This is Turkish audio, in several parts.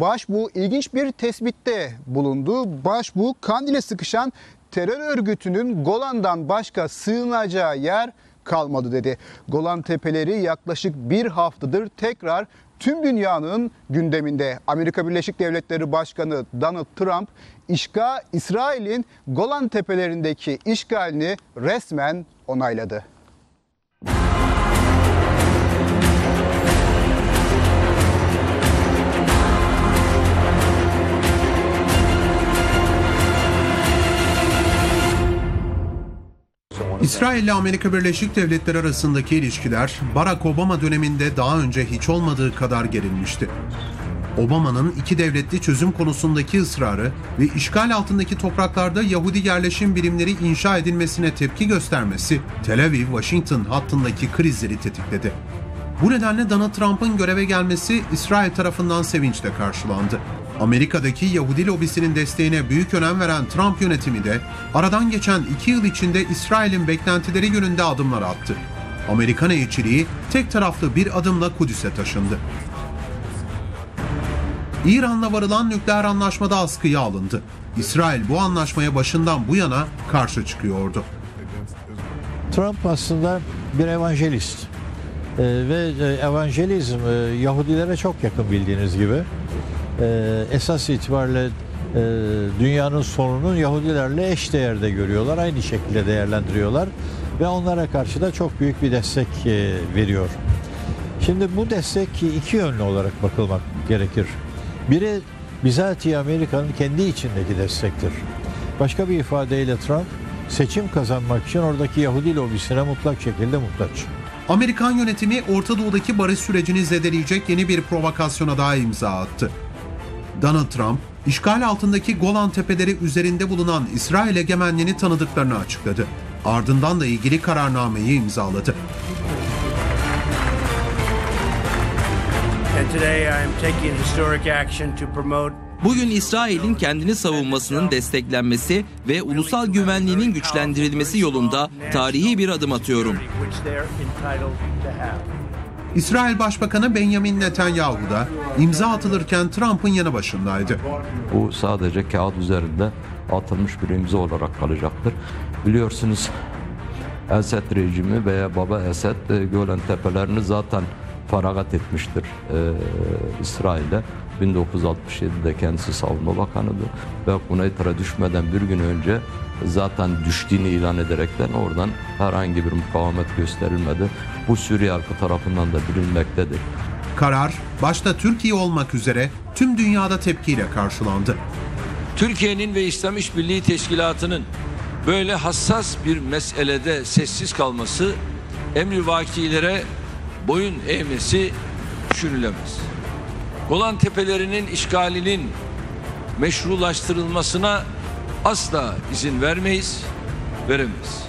başbuğ ilginç bir tespitte bulundu. Başbuğ Kandil'e sıkışan terör örgütünün Golan'dan başka sığınacağı yer kalmadı dedi. Golan Tepeleri yaklaşık bir haftadır tekrar tüm dünyanın gündeminde. Amerika Birleşik Devletleri Başkanı Donald Trump işgal İsrail'in Golan Tepelerindeki işgalini resmen onayladı. İsrail ile Amerika Birleşik Devletleri arasındaki ilişkiler Barack Obama döneminde daha önce hiç olmadığı kadar gerilmişti. Obama'nın iki devletli çözüm konusundaki ısrarı ve işgal altındaki topraklarda Yahudi yerleşim birimleri inşa edilmesine tepki göstermesi Tel Aviv-Washington hattındaki krizleri tetikledi. Bu nedenle Donald Trump'ın göreve gelmesi İsrail tarafından sevinçle karşılandı. Amerika'daki Yahudi lobisinin desteğine büyük önem veren Trump yönetimi de aradan geçen iki yıl içinde İsrail'in beklentileri yönünde adımlar attı. Amerikan elçiliği tek taraflı bir adımla Kudüs'e taşındı. İran'la varılan nükleer anlaşmada askıya alındı. İsrail bu anlaşmaya başından bu yana karşı çıkıyordu. Trump aslında bir evangelist. Ee, ve e, evangelizm e, Yahudilere çok yakın bildiğiniz gibi. Ee, esas itibariyle e, dünyanın sonunun Yahudilerle eş değerde görüyorlar. Aynı şekilde değerlendiriyorlar. Ve onlara karşı da çok büyük bir destek e, veriyor. Şimdi bu destek iki yönlü olarak bakılmak gerekir. Biri bizatihi Amerika'nın kendi içindeki destektir. Başka bir ifadeyle Trump seçim kazanmak için oradaki Yahudi lobisine mutlak şekilde muhtaç. Amerikan yönetimi Orta Doğu'daki barış sürecini zedeleyecek yeni bir provokasyona daha imza attı. Donald Trump, işgal altındaki Golan Tepeleri üzerinde bulunan İsrail egemenliğini tanıdıklarını açıkladı. Ardından da ilgili kararnameyi imzaladı. Bugün İsrail'in kendini savunmasının desteklenmesi ve ulusal güvenliğinin güçlendirilmesi yolunda tarihi bir adım atıyorum. İsrail Başbakanı Benjamin Netanyahu da imza atılırken Trump'ın yanı başındaydı. Bu sadece kağıt üzerinde atılmış bir imza olarak kalacaktır. Biliyorsunuz Esed rejimi veya Baba Esed e, Gölen Tepelerini zaten faragat etmiştir e, İsrail'e. 1967'de kendisi savunma bakanıydı ve Kuneytara düşmeden bir gün önce zaten düştüğünü ilan ederekten oradan herhangi bir mukavemet gösterilmedi. Bu Suriye halkı tarafından da bilinmektedir. Karar başta Türkiye olmak üzere tüm dünyada tepkiyle karşılandı. Türkiye'nin ve İslam İşbirliği Teşkilatı'nın böyle hassas bir meselede sessiz kalması emri vakilere boyun eğmesi düşünülemez. Golan Tepelerinin işgalinin meşrulaştırılmasına asla izin vermeyiz, veremeyiz.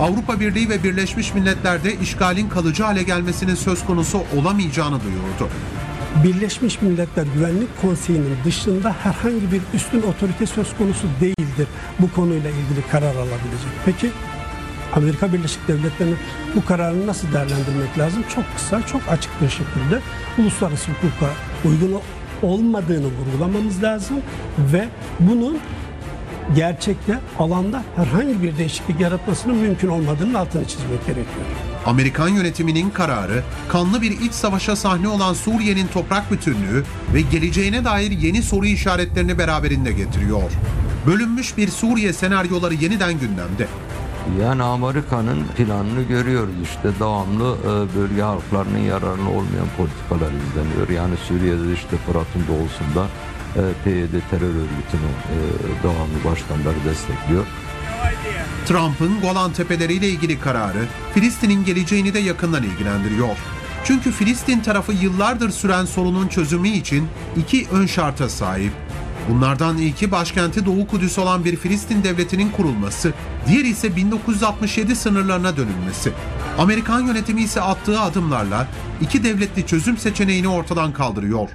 Avrupa Birliği ve Birleşmiş Milletler'de işgalin kalıcı hale gelmesinin söz konusu olamayacağını duyurdu. Birleşmiş Milletler Güvenlik Konseyi'nin dışında herhangi bir üstün otorite söz konusu değildir bu konuyla ilgili karar alabilecek. Peki Amerika Birleşik Devletleri'nin bu kararını nasıl değerlendirmek lazım? Çok kısa, çok açık bir şekilde uluslararası hukuka uygun olmadığını vurgulamamız lazım ve bunun gerçekte alanda herhangi bir değişiklik yaratmasının mümkün olmadığının altını çizmek gerekiyor. Amerikan yönetiminin kararı, kanlı bir iç savaşa sahne olan Suriye'nin toprak bütünlüğü ve geleceğine dair yeni soru işaretlerini beraberinde getiriyor. Bölünmüş bir Suriye senaryoları yeniden gündemde. Yani Amerika'nın planını görüyoruz işte devamlı e, bölge halklarının yararına olmayan politikalar izleniyor. Yani Suriye'de işte Fırat'ın doğusunda PYD terör örgütünün e, devamlı başkanları destekliyor. Trump'ın Golan Tepeleri ile ilgili kararı Filistin'in geleceğini de yakından ilgilendiriyor. Çünkü Filistin tarafı yıllardır süren sorunun çözümü için iki ön şarta sahip. Bunlardan ilki başkenti Doğu Kudüs olan bir Filistin devletinin kurulması, diğeri ise 1967 sınırlarına dönülmesi. Amerikan yönetimi ise attığı adımlarla iki devletli çözüm seçeneğini ortadan kaldırıyor.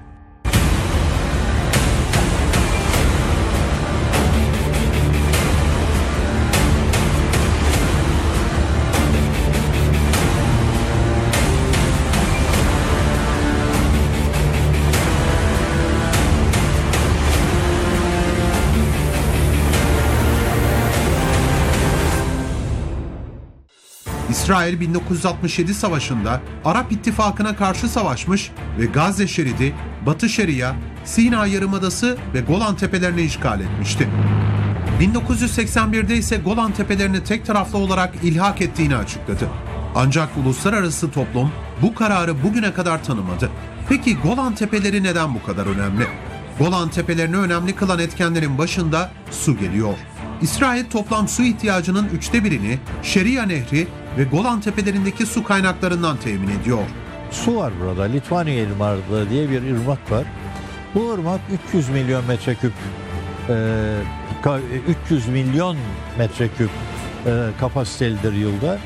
İsrail 1967 savaşında Arap İttifakı'na karşı savaşmış ve Gazze şeridi, Batı Şeria, Sina Yarımadası ve Golan Tepelerini işgal etmişti. 1981'de ise Golan Tepelerini tek taraflı olarak ilhak ettiğini açıkladı. Ancak uluslararası toplum bu kararı bugüne kadar tanımadı. Peki Golan Tepeleri neden bu kadar önemli? Golan Tepelerini önemli kılan etkenlerin başında su geliyor. İsrail toplam su ihtiyacının üçte birini Şeria Nehri ve Golan Tepelerindeki su kaynaklarından temin ediyor. Su var burada. Litvanya Irmağı diye bir ırmak var. Bu ırmak 300 milyon metreküp e, ka- 300 milyon metreküp e, kapasitelidir yılda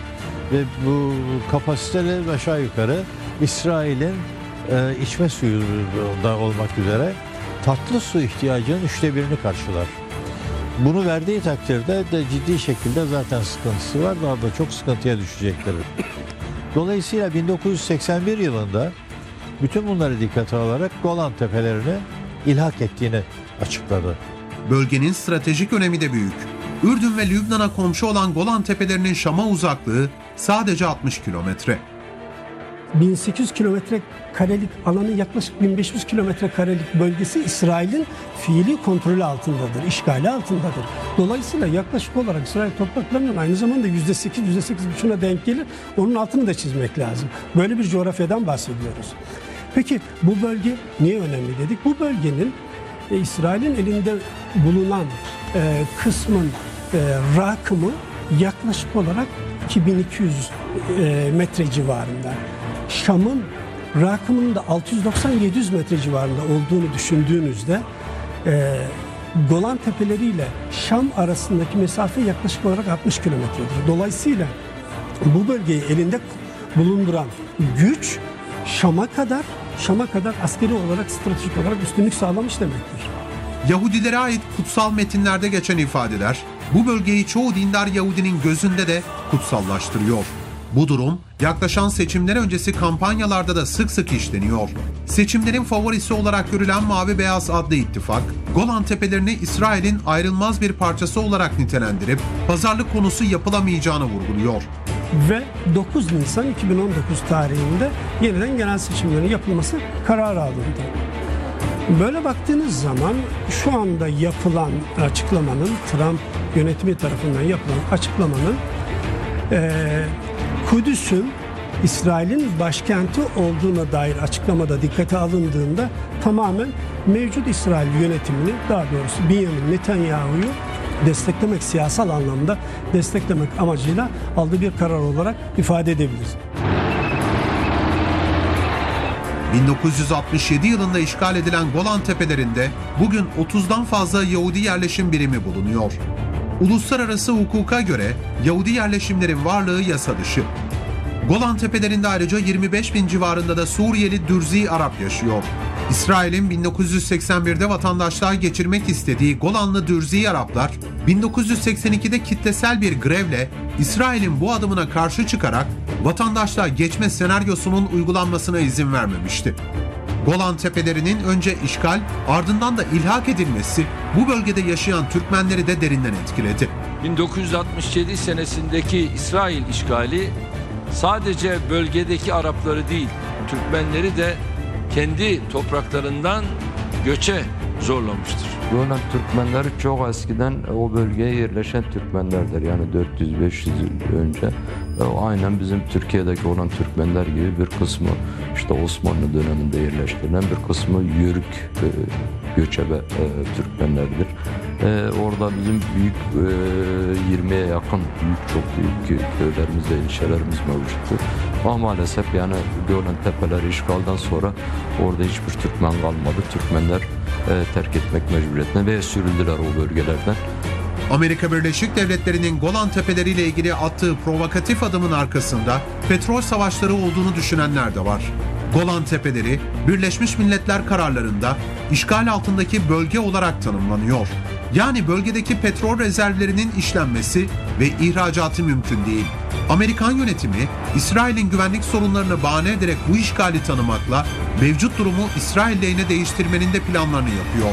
ve bu kapasiteler aşağı yukarı İsrail'in e, içme suyu da olmak üzere tatlı su ihtiyacının üçte birini karşılar. Bunu verdiği takdirde de ciddi şekilde zaten sıkıntısı var. Daha da çok sıkıntıya düşecektir. Dolayısıyla 1981 yılında bütün bunları dikkate alarak Golan Tepelerini ilhak ettiğini açıkladı. Bölgenin stratejik önemi de büyük. Ürdün ve Lübnan'a komşu olan Golan Tepelerinin Şam'a uzaklığı sadece 60 kilometre. 1800 kilometre karelik alanın yaklaşık 1500 kilometre karelik bölgesi İsrail'in fiili kontrolü altındadır, işgali altındadır. Dolayısıyla yaklaşık olarak İsrail topraklarının aynı zamanda %8, %8,5'una denk gelir. Onun altını da çizmek lazım. Böyle bir coğrafyadan bahsediyoruz. Peki bu bölge niye önemli dedik? Bu bölgenin e, İsrail'in elinde bulunan e, kısmın e, rakımı yaklaşık olarak 2200 e, metre civarında. Şam'ın rakımının da 690-700 metre civarında olduğunu düşündüğünüzde e, Golan Tepeleri ile Şam arasındaki mesafe yaklaşık olarak 60 kilometredir. Dolayısıyla bu bölgeyi elinde bulunduran güç Şam'a kadar Şam'a kadar askeri olarak stratejik olarak üstünlük sağlamış demektir. Yahudilere ait kutsal metinlerde geçen ifadeler bu bölgeyi çoğu dindar Yahudinin gözünde de kutsallaştırıyor. Bu durum yaklaşan seçimler öncesi kampanyalarda da sık sık işleniyor. Seçimlerin favorisi olarak görülen Mavi Beyaz adlı ittifak, Golan Tepelerini İsrail'in ayrılmaz bir parçası olarak nitelendirip pazarlık konusu yapılamayacağını vurguluyor. Ve 9 Nisan 2019 tarihinde yeniden genel seçimlerin yapılması kararı alındı. Böyle baktığınız zaman şu anda yapılan açıklamanın Trump yönetimi tarafından yapılan açıklamanın eee Kudüs'ün İsrail'in başkenti olduğuna dair açıklamada dikkate alındığında tamamen mevcut İsrail yönetimini daha doğrusu Benjamin Netanyahu'yu desteklemek siyasal anlamda desteklemek amacıyla aldığı bir karar olarak ifade edebiliriz. 1967 yılında işgal edilen Golan Tepelerinde bugün 30'dan fazla Yahudi yerleşim birimi bulunuyor. Uluslararası hukuka göre Yahudi yerleşimlerin varlığı yasa dışı. Golan Tepelerinde ayrıca 25 bin civarında da Suriyeli Dürzi Arap yaşıyor. İsrail'in 1981'de vatandaşlığa geçirmek istediği Golanlı Dürzi Araplar, 1982'de kitlesel bir grevle İsrail'in bu adımına karşı çıkarak vatandaşlığa geçme senaryosunun uygulanmasına izin vermemişti. Golan Tepelerinin önce işgal, ardından da ilhak edilmesi bu bölgede yaşayan Türkmenleri de derinden etkiledi. 1967 senesindeki İsrail işgali sadece bölgedeki Arapları değil, Türkmenleri de kendi topraklarından göçe zorlamıştır. Golan Türkmenleri çok eskiden o bölgeye yerleşen Türkmenlerdir. Yani 400-500 yıl önce. E, Aynen bizim Türkiye'deki olan Türkmenler gibi bir kısmı işte Osmanlı döneminde yerleştirilen bir kısmı Yörük e, göçebe e, Türkmenlerdir. Orada bizim büyük e, 20'ye yakın büyük çok büyük köylerimiz ve ilçelerimiz mevcuttur. Ama maalesef yani Gölen Tepeleri işgalden sonra orada hiçbir Türkmen kalmadı. Türkmenler e, terk etmek mecburiyetine ve sürüldüler o bölgelerden. Amerika Birleşik Devletleri'nin Golan Tepeleri ile ilgili attığı provokatif adımın arkasında petrol savaşları olduğunu düşünenler de var. Golan Tepeleri, Birleşmiş Milletler kararlarında işgal altındaki bölge olarak tanımlanıyor. Yani bölgedeki petrol rezervlerinin işlenmesi ve ihracatı mümkün değil. Amerikan yönetimi, İsrail'in güvenlik sorunlarını bahane ederek bu işgali tanımakla mevcut durumu İsrail lehine değiştirmenin de planlarını yapıyor.